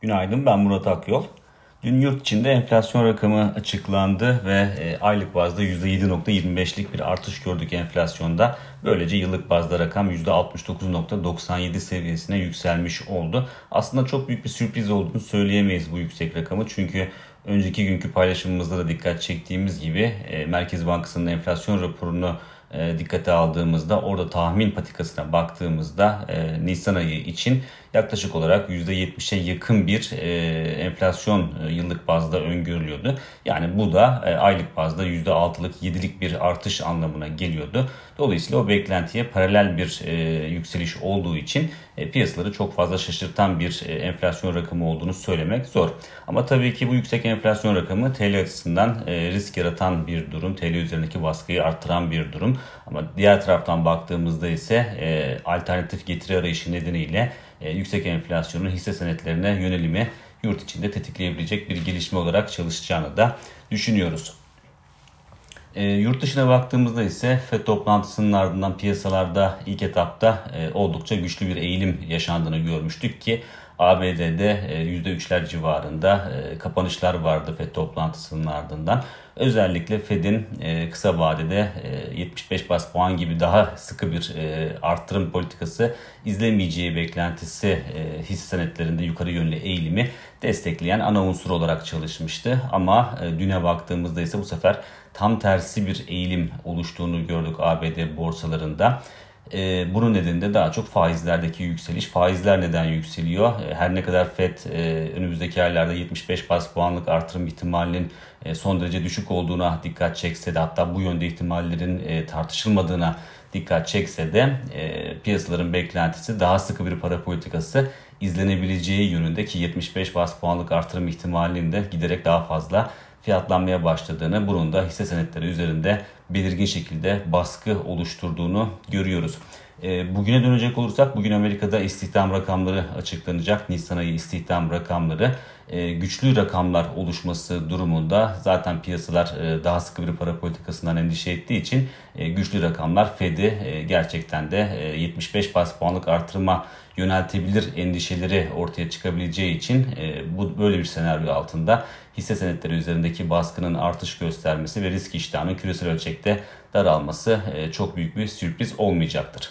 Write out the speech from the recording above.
Günaydın ben Murat Akyol. Dün yurt içinde enflasyon rakamı açıklandı ve e, aylık bazda %7.25'lik bir artış gördük enflasyonda. Böylece yıllık bazda rakam %69.97 seviyesine yükselmiş oldu. Aslında çok büyük bir sürpriz olduğunu söyleyemeyiz bu yüksek rakamı. Çünkü önceki günkü paylaşımımızda da dikkat çektiğimiz gibi e, Merkez Bankası'nın enflasyon raporunu e, dikkate aldığımızda orada tahmin patikasına baktığımızda e, Nisan ayı için yaklaşık olarak %70'e yakın bir e, enflasyon yıllık bazda öngörülüyordu. Yani bu da aylık bazda %6'lık 7'lik bir artış anlamına geliyordu. Dolayısıyla o beklentiye paralel bir yükseliş olduğu için piyasaları çok fazla şaşırtan bir enflasyon rakamı olduğunu söylemek zor. Ama tabii ki bu yüksek enflasyon rakamı TL açısından risk yaratan bir durum. TL üzerindeki baskıyı arttıran bir durum. Ama diğer taraftan baktığımızda ise e, alternatif getiri arayışı nedeniyle e, yüksek enflasyonun hisse senetlerine yönelimi yurt içinde tetikleyebilecek bir gelişme olarak çalışacağını da düşünüyoruz. E, yurt dışına baktığımızda ise FED toplantısının ardından piyasalarda ilk etapta e, oldukça güçlü bir eğilim yaşandığını görmüştük ki ABD'de %3'ler civarında kapanışlar vardı FED toplantısının ardından. Özellikle Fed'in kısa vadede 75 bas puan gibi daha sıkı bir arttırım politikası izlemeyeceği beklentisi hisse senetlerinde yukarı yönlü eğilimi destekleyen ana unsur olarak çalışmıştı. Ama düne baktığımızda ise bu sefer tam tersi bir eğilim oluştuğunu gördük ABD borsalarında. E, bunun nedeni de daha çok faizlerdeki yükseliş. Faizler neden yükseliyor? E, her ne kadar FED e, önümüzdeki aylarda 75 bas puanlık artırım ihtimalinin e, son derece düşük olduğuna dikkat çekse de hatta bu yönde ihtimallerin e, tartışılmadığına dikkat çekse de e, piyasaların beklentisi daha sıkı bir para politikası izlenebileceği yönünde ki 75 bas puanlık artırım ihtimalinin de giderek daha fazla fiyatlanmaya başladığını, bunun da hisse senetleri üzerinde belirgin şekilde baskı oluşturduğunu görüyoruz. E, bugüne dönecek olursak bugün Amerika'da istihdam rakamları açıklanacak. Nisan ayı istihdam rakamları e, güçlü rakamlar oluşması durumunda zaten piyasalar e, daha sıkı bir para politikasından endişe ettiği için güçlü rakamlar Fed'i gerçekten de 75 bas puanlık artırma yöneltebilir endişeleri ortaya çıkabileceği için bu böyle bir senaryo altında hisse senetleri üzerindeki baskının artış göstermesi ve risk iştahının küresel ölçekte daralması çok büyük bir sürpriz olmayacaktır.